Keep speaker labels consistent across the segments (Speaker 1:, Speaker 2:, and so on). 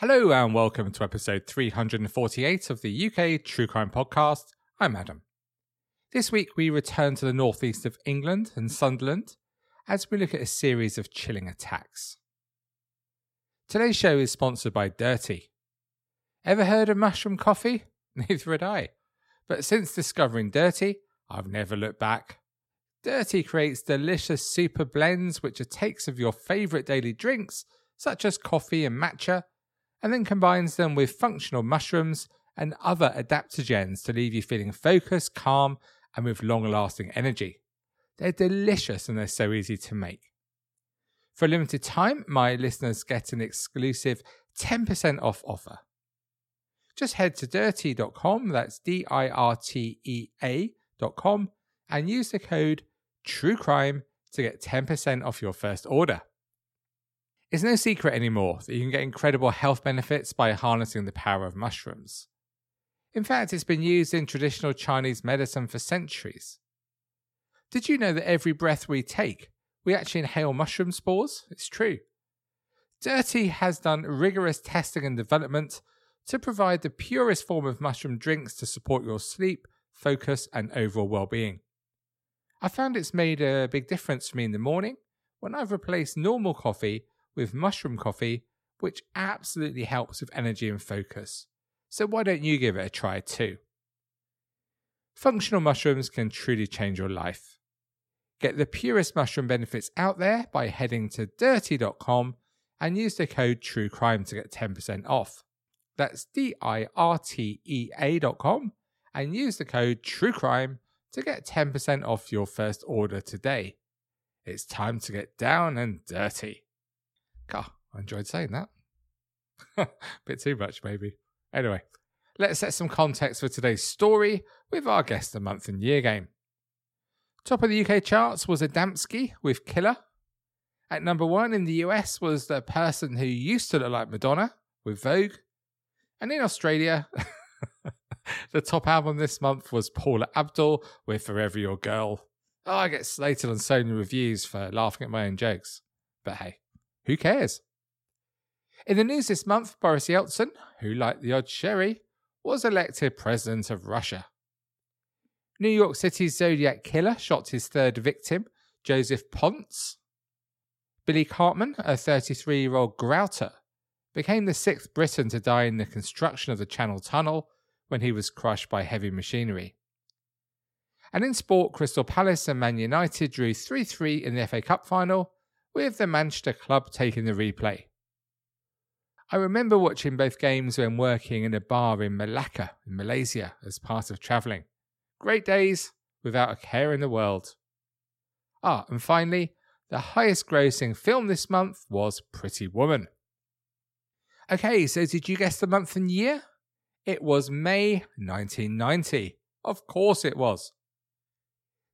Speaker 1: Hello and welcome to episode 348 of the UK True Crime Podcast. I'm Adam. This week we return to the northeast of England and Sunderland as we look at a series of chilling attacks. Today's show is sponsored by Dirtea. Ever heard of mushroom coffee? Neither had I. But since discovering Dirtea, I've never looked back. Dirtea creates delicious super blends which are takes of your favourite daily drinks, such as coffee and matcha, and then combines them with functional mushrooms and other adaptogens to leave you feeling focused, calm, and with long lasting energy. They're delicious and they're so easy to make. For a limited time, my listeners get an exclusive 10% off offer. Just head to dirtea.com, that's D I R T E A.com, and use the code TRUECRIME to get 10% off your first order. It's no secret anymore that you can get incredible health benefits by harnessing the power of mushrooms. In fact, it's been used in traditional Chinese medicine for centuries. Did you know that every breath we take, we actually inhale mushroom spores? It's true. Dirtea has done rigorous testing and development to provide the purest form of mushroom drinks to support your sleep, focus, and overall well being. I found it's made a big difference for me in the morning when I've replaced normal coffee with mushroom coffee, which absolutely helps with energy and focus. So why don't you give it a try too? Functional mushrooms can truly change your life. Get the purest mushroom benefits out there by heading to dirtea.com and use the code TRUECRIME to get 10% off. That's D I R T E A.com and use the code TRUECRIME to get 10% off your first order today. It's time to get down and dirty. God, I enjoyed saying that. Bit too much, maybe. Anyway, let's set some context for today's story with our guest the month and year game. Top of the UK charts was Adamski with Killer. At number one in the US was the person who used to look like Madonna with Vogue. And in Australia, the top album this month was Paula Abdul with Forever Your Girl. Oh, I get slated on Sony reviews for laughing at my own jokes. But hey, who cares? In the news this month, Boris Yeltsin, who, like the odd sherry, was elected president of Russia. New York City's Zodiac killer shot his third victim, Joseph Ponce. Billy Cartman, a 33 year old grouter, became the sixth Briton to die in the construction of the Channel Tunnel when he was crushed by heavy machinery. And in sport, Crystal Palace and Man United drew 3 3 in the FA Cup final, with the Manchester club taking the replay. I remember watching both games when working in a bar in Malacca, in Malaysia, as part of travelling. Great days without a care in the world. Ah, and finally, the highest grossing film this month was Pretty Woman. Okay, so did you guess the month and year? It was May 1990. Of course it was.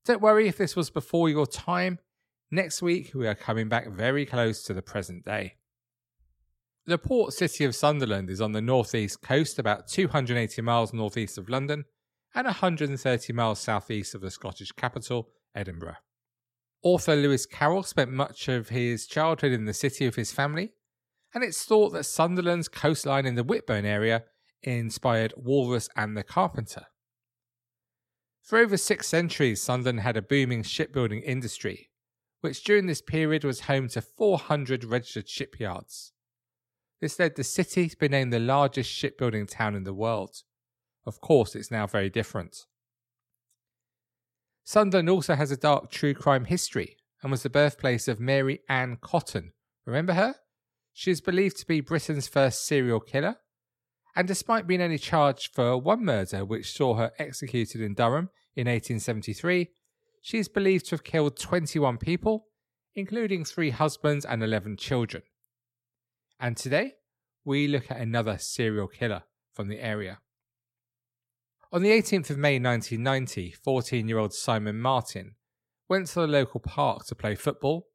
Speaker 1: Don't worry if this was before your time, Next week, we are coming back very close to the present day. The port city of Sunderland is on the northeast coast, about 280 miles northeast of London and 130 miles southeast of the Scottish capital, Edinburgh. Author Lewis Carroll spent much of his childhood in the city of his family, and it's thought that Sunderland's coastline in the Whitburn area inspired Walrus and the Carpenter. For over six centuries, Sunderland had a booming shipbuilding industry, which during this period was home to 400 registered shipyards. This led the city to be named the largest shipbuilding town in the world. Of course, it's now very different. Sunderland also has a dark true crime history and was the birthplace of Mary Ann Cotton. Remember her? She is believed to be Britain's first serial killer. And despite being only charged for one murder, which saw her executed in Durham in 1873, she is believed to have killed 21 people, including three husbands and 11 children. And today, we look at another serial killer from the area. On the 18th of May 1990, 14 year old Simon Martin went to the local park to play football,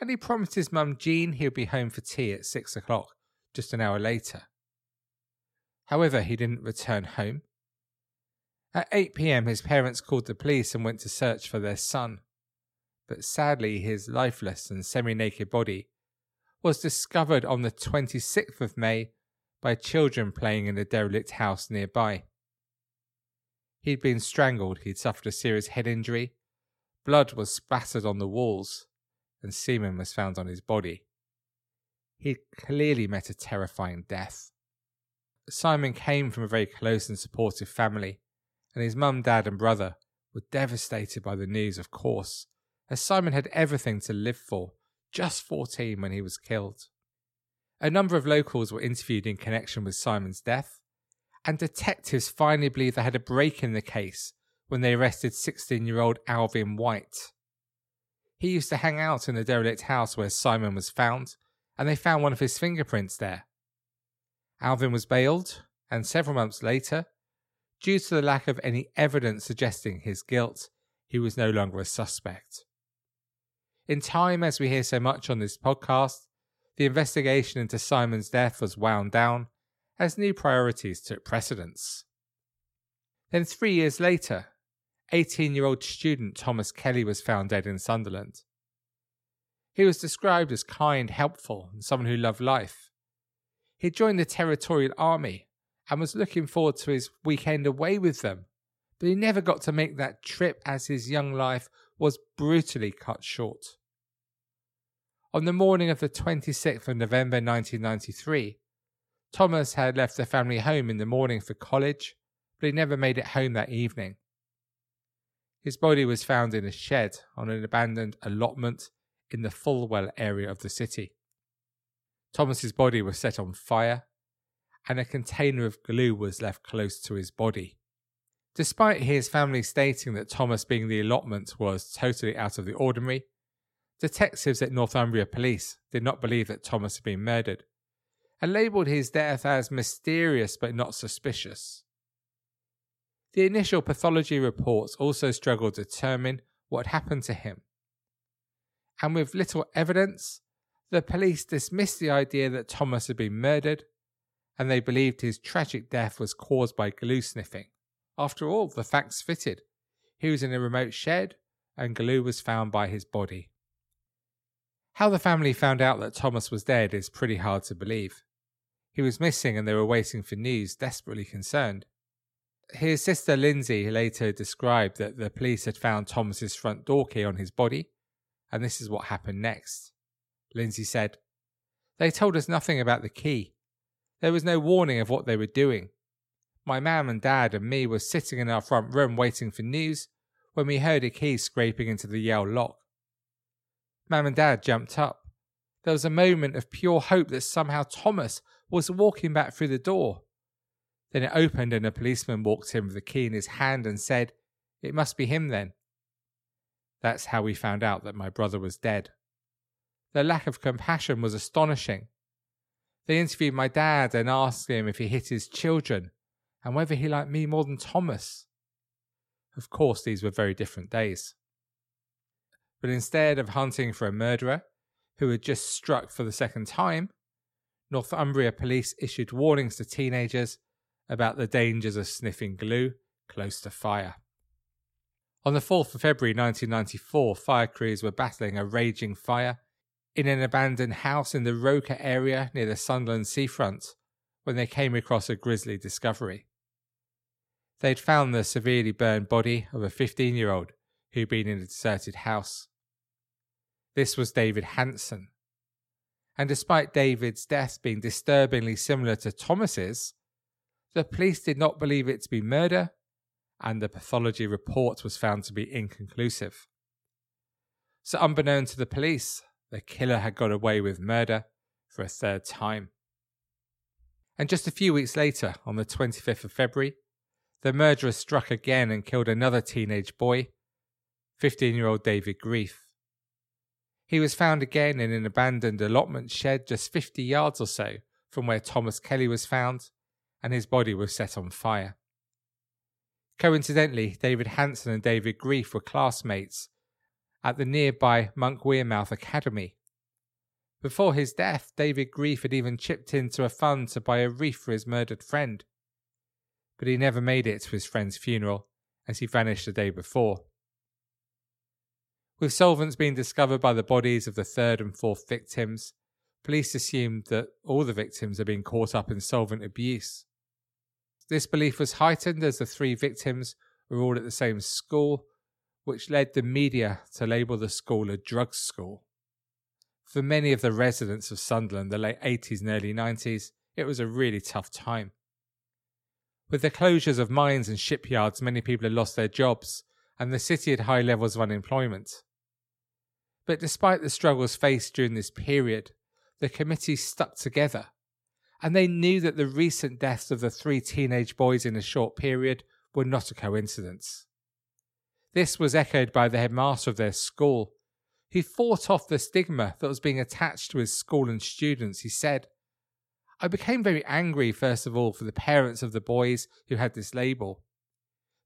Speaker 1: and he promised his mum Jean he would be home for tea at 6 o'clock, just an hour later. However, he didn't return home. At 8 pm, his parents called the police and went to search for their son. But sadly, his lifeless and semi naked body was discovered on the 26th of May by children playing in a derelict house nearby. He'd been strangled, he'd suffered a serious head injury, blood was spattered on the walls, and semen was found on his body. He'd clearly met a terrifying death. Simon came from a very close and supportive family, and his mum, dad, and brother were devastated by the news, of course, as Simon had everything to live for, just 14 when he was killed. A number of locals were interviewed in connection with Simon's death, and detectives finally believed they had a break in the case when they arrested 16 year old Alvin White. He used to hang out in the derelict house where Simon was found, and they found one of his fingerprints there. Alvin was bailed, and several months later, due to the lack of any evidence suggesting his guilt, he was no longer a suspect. In time, as we hear so much on this podcast, the investigation into Simon's death was wound down as new priorities took precedence. Then, three years later, 18 year old student Thomas Kelly was found dead in Sunderland. He was described as kind, helpful, and someone who loved life. He joined the Territorial Army and was looking forward to his weekend away with them, but he never got to make that trip as his young life was brutally cut short. On the morning of the 26th of November 1993, Thomas had left the family home in the morning for college, but he never made it home that evening. His body was found in a shed on an abandoned allotment in the Fulwell area of the city. Thomas's body was set on fire, and a container of glue was left close to his body. Despite his family stating that Thomas being the allotment was totally out of the ordinary, detectives at Northumbria Police did not believe that Thomas had been murdered and labelled his death as mysterious but not suspicious. The initial pathology reports also struggled to determine what happened to him. And with little evidence, the police dismissed the idea that Thomas had been murdered, and they believed his tragic death was caused by glue sniffing. After all, the facts fitted. He was in a remote shed, and glue was found by his body. How the family found out that Thomas was dead is pretty hard to believe. He was missing and they were waiting for news, desperately concerned. His sister Lindsay later described that the police had found Thomas's front door key on his body, and this is what happened next. Lindsay said, They told us nothing about the key. There was no warning of what they were doing. My mam and dad and me were sitting in our front room waiting for news when we heard a key scraping into the Yale lock. Mam and dad jumped up. There was a moment of pure hope that somehow Thomas was walking back through the door. Then it opened and a policeman walked in with the key in his hand and said, It must be him then. That's how we found out that my brother was dead. Their lack of compassion was astonishing. They interviewed my dad and asked him if he hit his children and whether he liked me more than Thomas. Of course, these were very different days. But instead of hunting for a murderer who had just struck for the second time, Northumbria police issued warnings to teenagers about the dangers of sniffing glue close to fire. On the 4th of February 1994, fire crews were battling a raging fire in an abandoned house in the Roker area near the Sunderland seafront when they came across a grisly discovery. They'd found the severely burned body of a 15 year old who'd been in a deserted house. This was David Hanson, and despite David's death being disturbingly similar to Thomas's, the police did not believe it to be murder, and the pathology report was found to be inconclusive. So, unbeknown to the police, the killer had got away with murder for a third time. And just a few weeks later, on the 25th of February, the murderer struck again and killed another teenage boy, 15 year old David Grief. He was found again in an abandoned allotment shed just 50 yards or so from where Thomas Kelly was found, and his body was set on fire. Coincidentally, David Hanson and David Grief were classmates at the nearby Monkwearmouth Academy. Before his death, David Grief had even chipped into a fund to buy a wreath for his murdered friend. But he never made it to his friend's funeral, as he vanished the day before. With solvents being discovered by the bodies of the third and fourth victims, police assumed that all the victims had been caught up in solvent abuse. This belief was heightened as the three victims were all at the same school, which led the media to label the school a drugs school. For many of the residents of Sunderland, the late 80s and early 90s, it was a really tough time. With the closures of mines and shipyards, many people had lost their jobs, and the city had high levels of unemployment. But despite the struggles faced during this period, the committee stuck together, and they knew that the recent deaths of the three teenage boys in a short period were not a coincidence. This was echoed by the headmaster of their school. He fought off the stigma that was being attached to his school and students. He said, I became very angry, first of all, for the parents of the boys who had this label,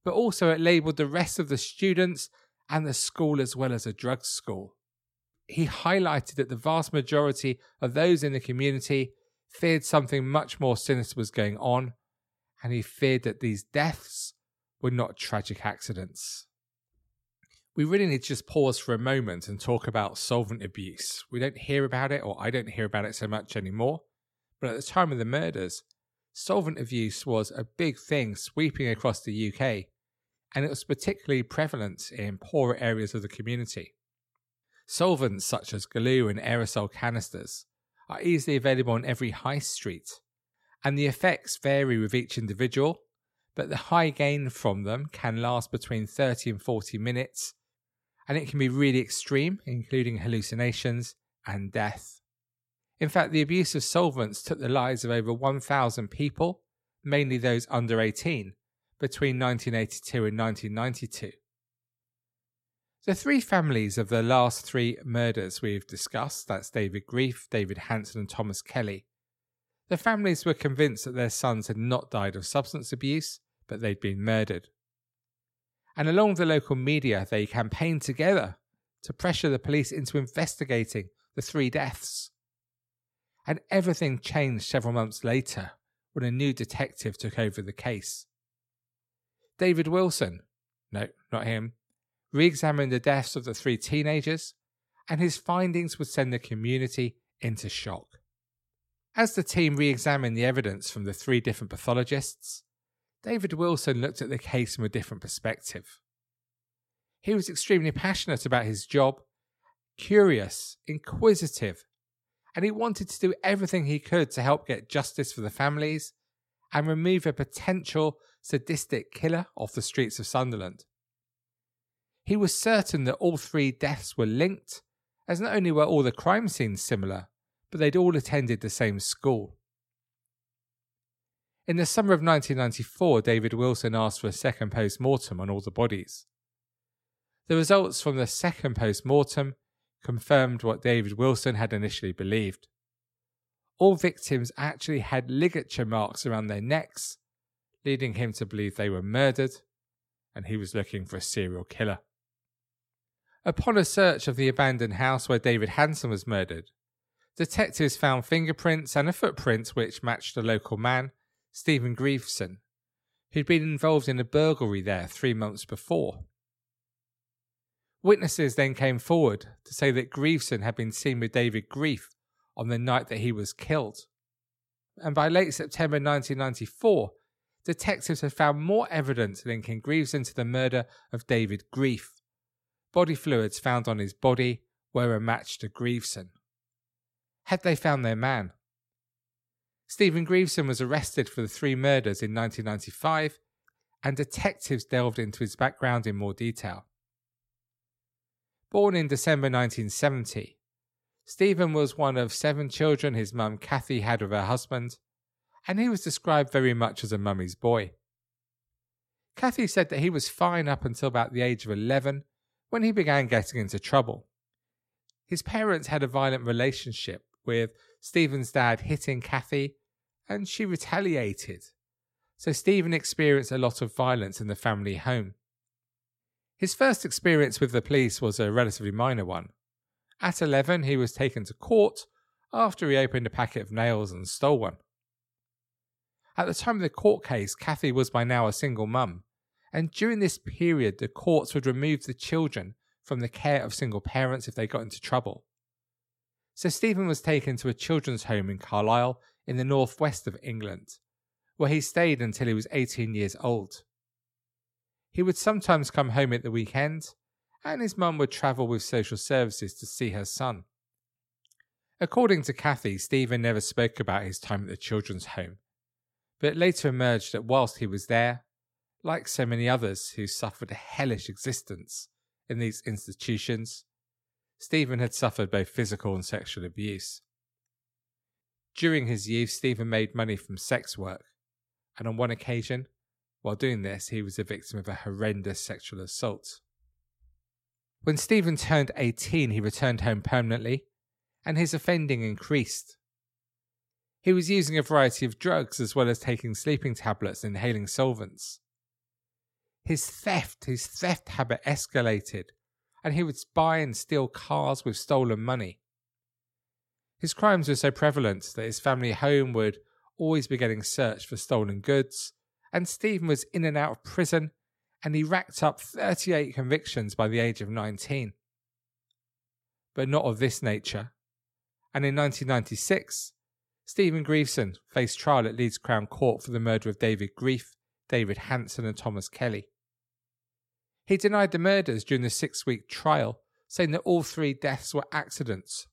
Speaker 1: but also it labelled the rest of the students and the school as well as a drug school. He highlighted that the vast majority of those in the community feared something much more sinister was going on, and he feared that these deaths were not tragic accidents. We really need to just pause for a moment and talk about solvent abuse. We don't hear about it, or I don't hear about it so much anymore. But at the time of the murders, solvent abuse was a big thing sweeping across the UK, and it was particularly prevalent in poorer areas of the community. Solvents such as glue and aerosol canisters are easily available on every high street, and the effects vary with each individual, but the high gain from them can last between 30 and 40 minutes, and it can be really extreme, including hallucinations and death. In fact, the abuse of solvents took the lives of over 1,000 people, mainly those under 18, between 1982 and 1992. The three families of the last three murders we've discussed that's David Grief, David Hanson, and Thomas Kelly. The families were convinced that their sons had not died of substance abuse, but they'd been murdered. And along the local media, they campaigned together to pressure the police into investigating the three deaths. And everything changed several months later when a new detective took over the case. David Wilson, no, not him, re examined the deaths of the three teenagers, and his findings would send the community into shock. As the team re examined the evidence from the three different pathologists, David Wilson looked at the case from a different perspective. He was extremely passionate about his job, curious, inquisitive, and he wanted to do everything he could to help get justice for the families and remove a potential sadistic killer off the streets of Sunderland. He was certain that all three deaths were linked, as not only were all the crime scenes similar, but they'd all attended the same school. In the summer of 1994, David Wilson asked for a second post mortem on all the bodies. The results from the second post mortem confirmed what David Wilson had initially believed. All victims actually had ligature marks around their necks, leading him to believe they were murdered and he was looking for a serial killer. Upon a search of the abandoned house where David Hanson was murdered, detectives found fingerprints and a footprint which matched a local man, Stephen Grieveson, who'd been involved in a burglary there three months before. Witnesses then came forward to say that Grieveson had been seen with David Grief on the night that he was killed. And by late September 1994, detectives had found more evidence linking Grieveson to the murder of David Grief. Body fluids found on his body were a match to Grieveson. Had they found their man? Stephen Grieveson was arrested for the three murders in 1995, and detectives delved into his background in more detail. Born in December 1970, Stephen was one of seven children his mum Kathy had with her husband, and he was described very much as a mummy's boy. Kathy said that he was fine up until about the age of 11 when he began getting into trouble. His parents had a violent relationship, with Stephen's dad hitting Kathy and she retaliated. So Stephen experienced a lot of violence in the family home. His first experience with the police was a relatively minor one. At 11, he was taken to court after he opened a packet of nails and stole one. At the time of the court case, Kathy was by now a single mum, and during this period, the courts would remove the children from the care of single parents if they got into trouble. So Stephen was taken to a children's home in Carlisle in the northwest of England, where he stayed until he was 18 years old. He would sometimes come home at the weekend, and his mum would travel with social services to see her son. According to Kathy, Stephen never spoke about his time at the children's home, but it later emerged that whilst he was there, like so many others who suffered a hellish existence in these institutions, Stephen had suffered both physical and sexual abuse. During his youth, Stephen made money from sex work, and on one occasion, while doing this, he was the victim of a horrendous sexual assault. When Stephen turned 18, he returned home permanently, and his offending increased. He was using a variety of drugs as well as taking sleeping tablets and inhaling solvents. His theft, his theft habit escalated, and he would buy and steal cars with stolen money. His crimes were so prevalent that his family home would always be getting searched for stolen goods, and Stephen was in and out of prison, and he racked up 38 convictions by the age of 19. But not of this nature. And in 1996, Stephen Grieveson faced trial at Leeds Crown Court for the murder of David Grief, David Hanson, and Thomas Kelly. He denied the murders during the six week trial, saying that all three deaths were accidents.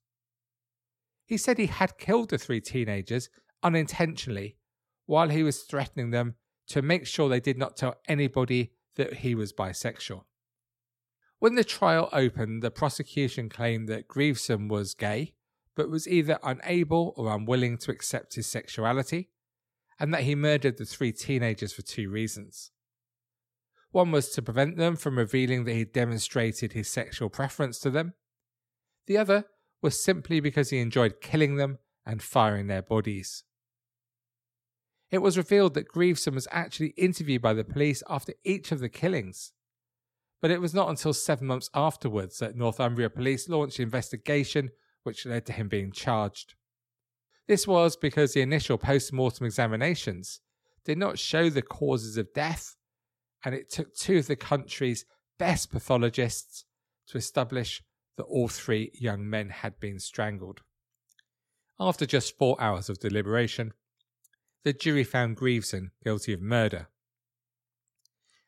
Speaker 1: He said he had killed the three teenagers unintentionally while he was threatening them to make sure they did not tell anybody that he was bisexual. When the trial opened, the prosecution claimed that Grieveson was gay, but was either unable or unwilling to accept his sexuality, and that he murdered the three teenagers for two reasons. One was to prevent them from revealing that he demonstrated his sexual preference to them. The other was simply because he enjoyed killing them and firing their bodies. It was revealed that Grieveson was actually interviewed by the police after each of the killings. But it was not until seven months afterwards that Northumbria police launched an investigation which led to him being charged. This was because the initial post mortem examinations did not show the causes of death and it took two of the country's best pathologists to establish that all three young men had been strangled. After just four hours of deliberation, the jury found Grieveson guilty of murder,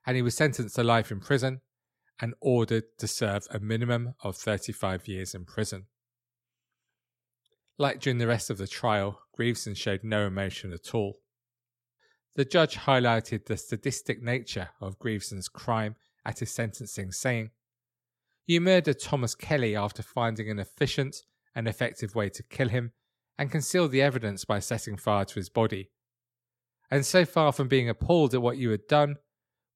Speaker 1: and he was sentenced to life in prison and ordered to serve a minimum of 35 years in prison. Like during the rest of the trial, Grieveson showed no emotion at all. The judge highlighted the sadistic nature of Grieveson's crime at his sentencing, saying, You murdered Thomas Kelly after finding an efficient and effective way to kill him and concealed the evidence by setting fire to his body. And so far from being appalled at what you had done,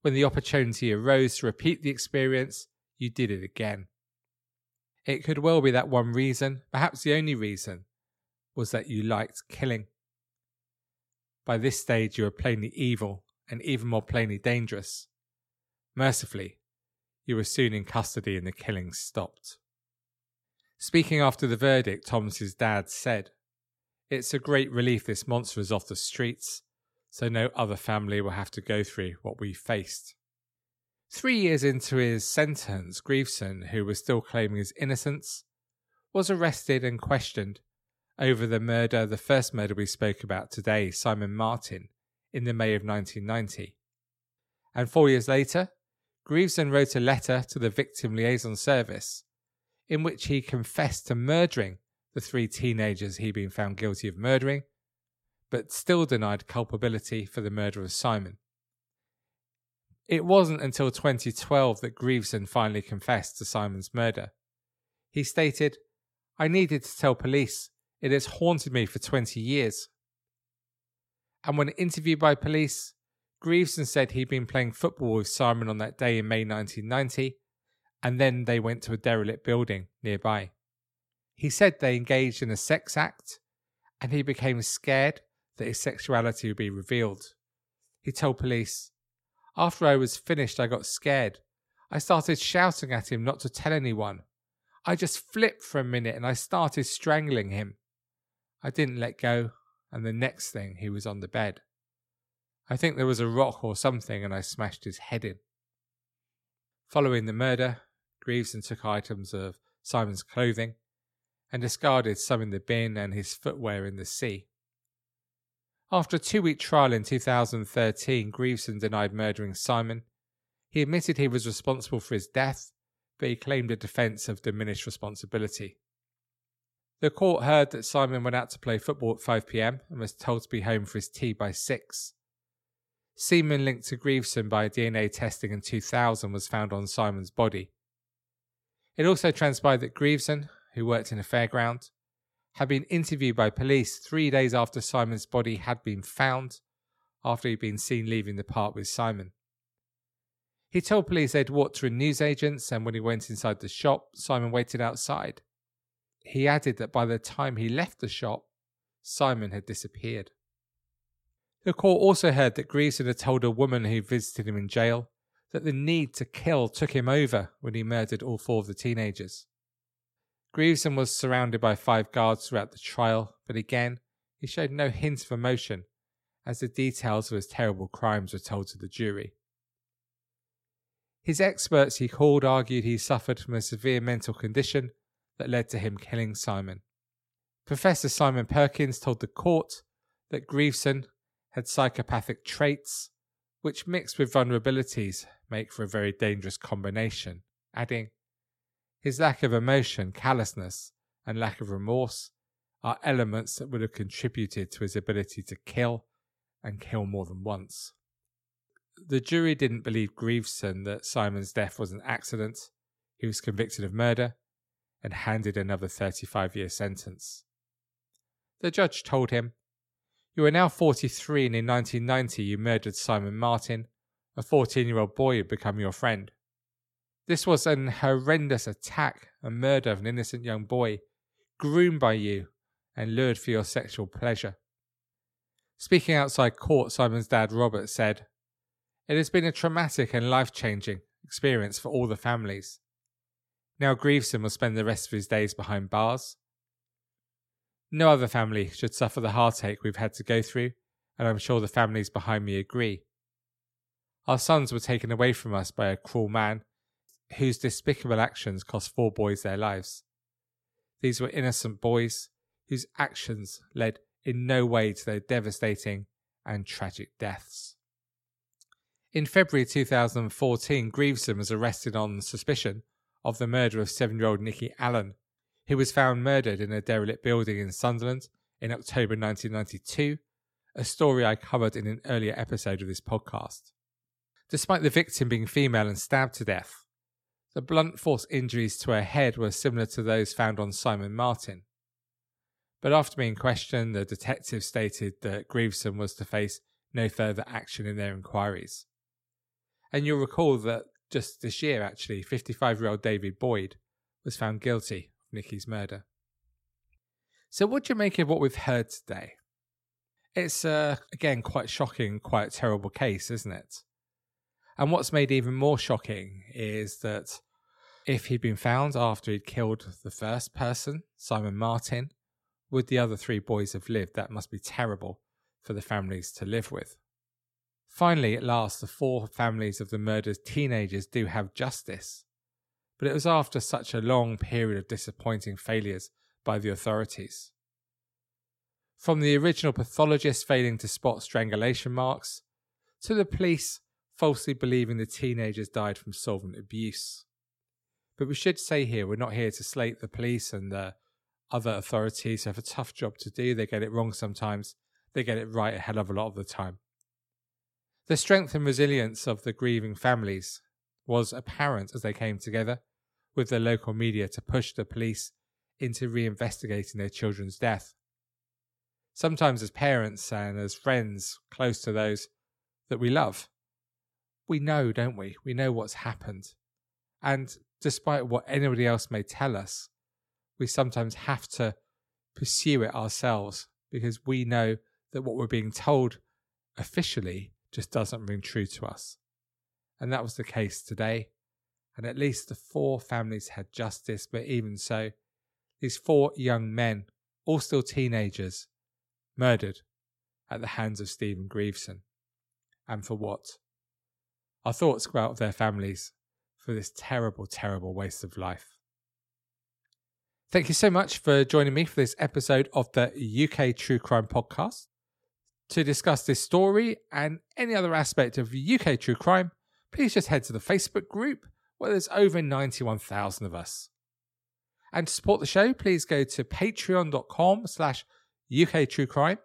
Speaker 1: when the opportunity arose to repeat the experience, you did it again. It could well be that one reason, perhaps the only reason, was that you liked killing. By this stage, you were plainly evil and even more plainly dangerous. Mercifully, you were soon in custody and the killings stopped. Speaking after the verdict, Thomas's dad said, It's a great relief this monster is off the streets, so no other family will have to go through what we faced. Three years into his sentence, Grieveson, who was still claiming his innocence, was arrested and questioned over the murder, the first murder we spoke about today, Simon Martin, in the May of 1990. And four years later, Grieveson wrote a letter to the Victim Liaison Service in which he confessed to murdering the three teenagers he'd been found guilty of murdering, but still denied culpability for the murder of Simon. It wasn't until 2012 that Grieveson finally confessed to Simon's murder. He stated, I needed to tell police it has haunted me for 20 years. And when interviewed by police, Grieveson said he'd been playing football with Simon on that day in May 1990, and then they went to a derelict building nearby. He said they engaged in a sex act, and he became scared, that his sexuality would be revealed. He told police, After I was finished, I got scared. I started shouting at him not to tell anyone. I just flipped for a minute and I started strangling him. I didn't let go, and the next thing he was on the bed. I think there was a rock or something and I smashed his head in. Following the murder, Grieveson took items of Simon's clothing and discarded some in the bin and his footwear in the sea. After a two week trial in 2013, Grieveson denied murdering Simon. He admitted he was responsible for his death, but he claimed a defence of diminished responsibility. The court heard that Simon went out to play football at 5 pm and was told to be home for his tea by 6. Semen linked to Grieveson by DNA testing in 2000 was found on Simon's body. It also transpired that Grieveson, who worked in a fairground, had been interviewed by police three days after Simon's body had been found, after he'd been seen leaving the park with Simon. He told police they'd walked through newsagents, and when he went inside the shop, Simon waited outside. He added that by the time he left the shop, Simon had disappeared. The court also heard that Grieveson had told a woman who visited him in jail that the need to kill took him over when he murdered all four of the teenagers. Grieveson was surrounded by five guards throughout the trial, but again, he showed no hint of emotion as the details of his terrible crimes were told to the jury. His experts he called argued he suffered from a severe mental condition that led to him killing Simon. Professor Simon Perkins told the court that Grieveson had psychopathic traits, which mixed with vulnerabilities make for a very dangerous combination, adding, his lack of emotion, callousness, and lack of remorse are elements that would have contributed to his ability to kill and kill more than once. The jury didn't believe Grieveson that Simon's death was an accident. He was convicted of murder and handed another 35 year sentence. The judge told him, You are now 43 and in 1990 you murdered Simon Martin, a 14 year old boy who had become your friend. This was an horrendous attack and murder of an innocent young boy, groomed by you and lured for your sexual pleasure. Speaking outside court, Simon's dad, Robert, said, It has been a traumatic and life changing experience for all the families. Now Grieveson will spend the rest of his days behind bars. No other family should suffer the heartache we've had to go through, and I'm sure the families behind me agree. Our sons were taken away from us by a cruel man whose despicable actions cost four boys their lives. These were innocent boys whose actions led in no way to their devastating and tragic deaths. In February 2014, Grieveson was arrested on suspicion of the murder of seven year old Nikki Allen, who was found murdered in a derelict building in Sunderland in October 1992, a story I covered in an earlier episode of this podcast. Despite the victim being female and stabbed to death, the blunt force injuries to her head were similar to those found on Simon Martin. But after being questioned, the detective stated that Grieveson was to face no further action in their inquiries. And you'll recall that just this year, actually, 55 year old David Boyd was found guilty of Nikki's murder. So, what do you make of what we've heard today? It's, uh, again, quite shocking, quite terrible case, isn't it? And what's made even more shocking is that if he'd been found after he'd killed the first person, Simon Martin, would the other three boys have lived? That must be terrible for the families to live with. Finally, at last, the four families of the murdered teenagers do have justice. But it was after such a long period of disappointing failures by the authorities. From the original pathologist failing to spot strangulation marks, to the police falsely believing the teenagers died from solvent abuse. But we should say here, we're not here to slate the police and the other authorities who have a tough job to do. They get it wrong sometimes, they get it right a hell of a lot of the time. The strength and resilience of the grieving families was apparent as they came together with the local media to push the police into reinvestigating their children's death. Sometimes, as parents and as friends close to those that we love, we know, don't we? We know what's happened. And despite what anybody else may tell us, we sometimes have to pursue it ourselves because we know that what we're being told officially just doesn't ring true to us. And that was the case today. And at least the four families had justice, but even so, these four young men, all still teenagers, murdered at the hands of Stephen Grieveson. And for what? Our thoughts go out of their families for this terrible, terrible waste of life. Thank you so much for joining me for this episode of the UK True Crime Podcast. To discuss this story and any other aspect of UK True Crime, please just head to the Facebook group where there's over 91,000 of us. And to support the show, please go to patreon.com slash UK True Crime.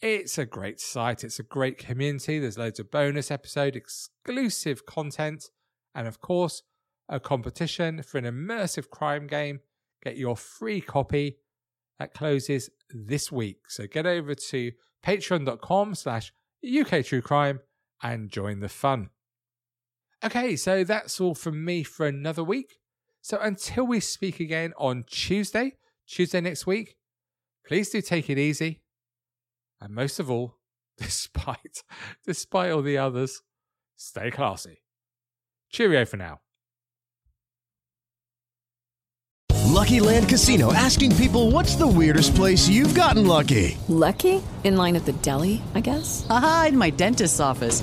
Speaker 1: It's a great site. It's a great community. There's loads of bonus episode, exclusive content, and of course, a competition for an immersive crime game. Get your free copy that closes this week. So get over to patreon.com slash UK True Crime and join the fun. Okay, so that's all from me for another week. So until we speak again on Tuesday, Tuesday next week, please do take it easy. And most of all, despite despite all the others, stay classy. Cheerio for now.
Speaker 2: Lucky Land Casino asking people what's the weirdest place you've gotten lucky?
Speaker 3: Lucky? In line at the deli, I guess?
Speaker 4: Aha, in my dentist's office.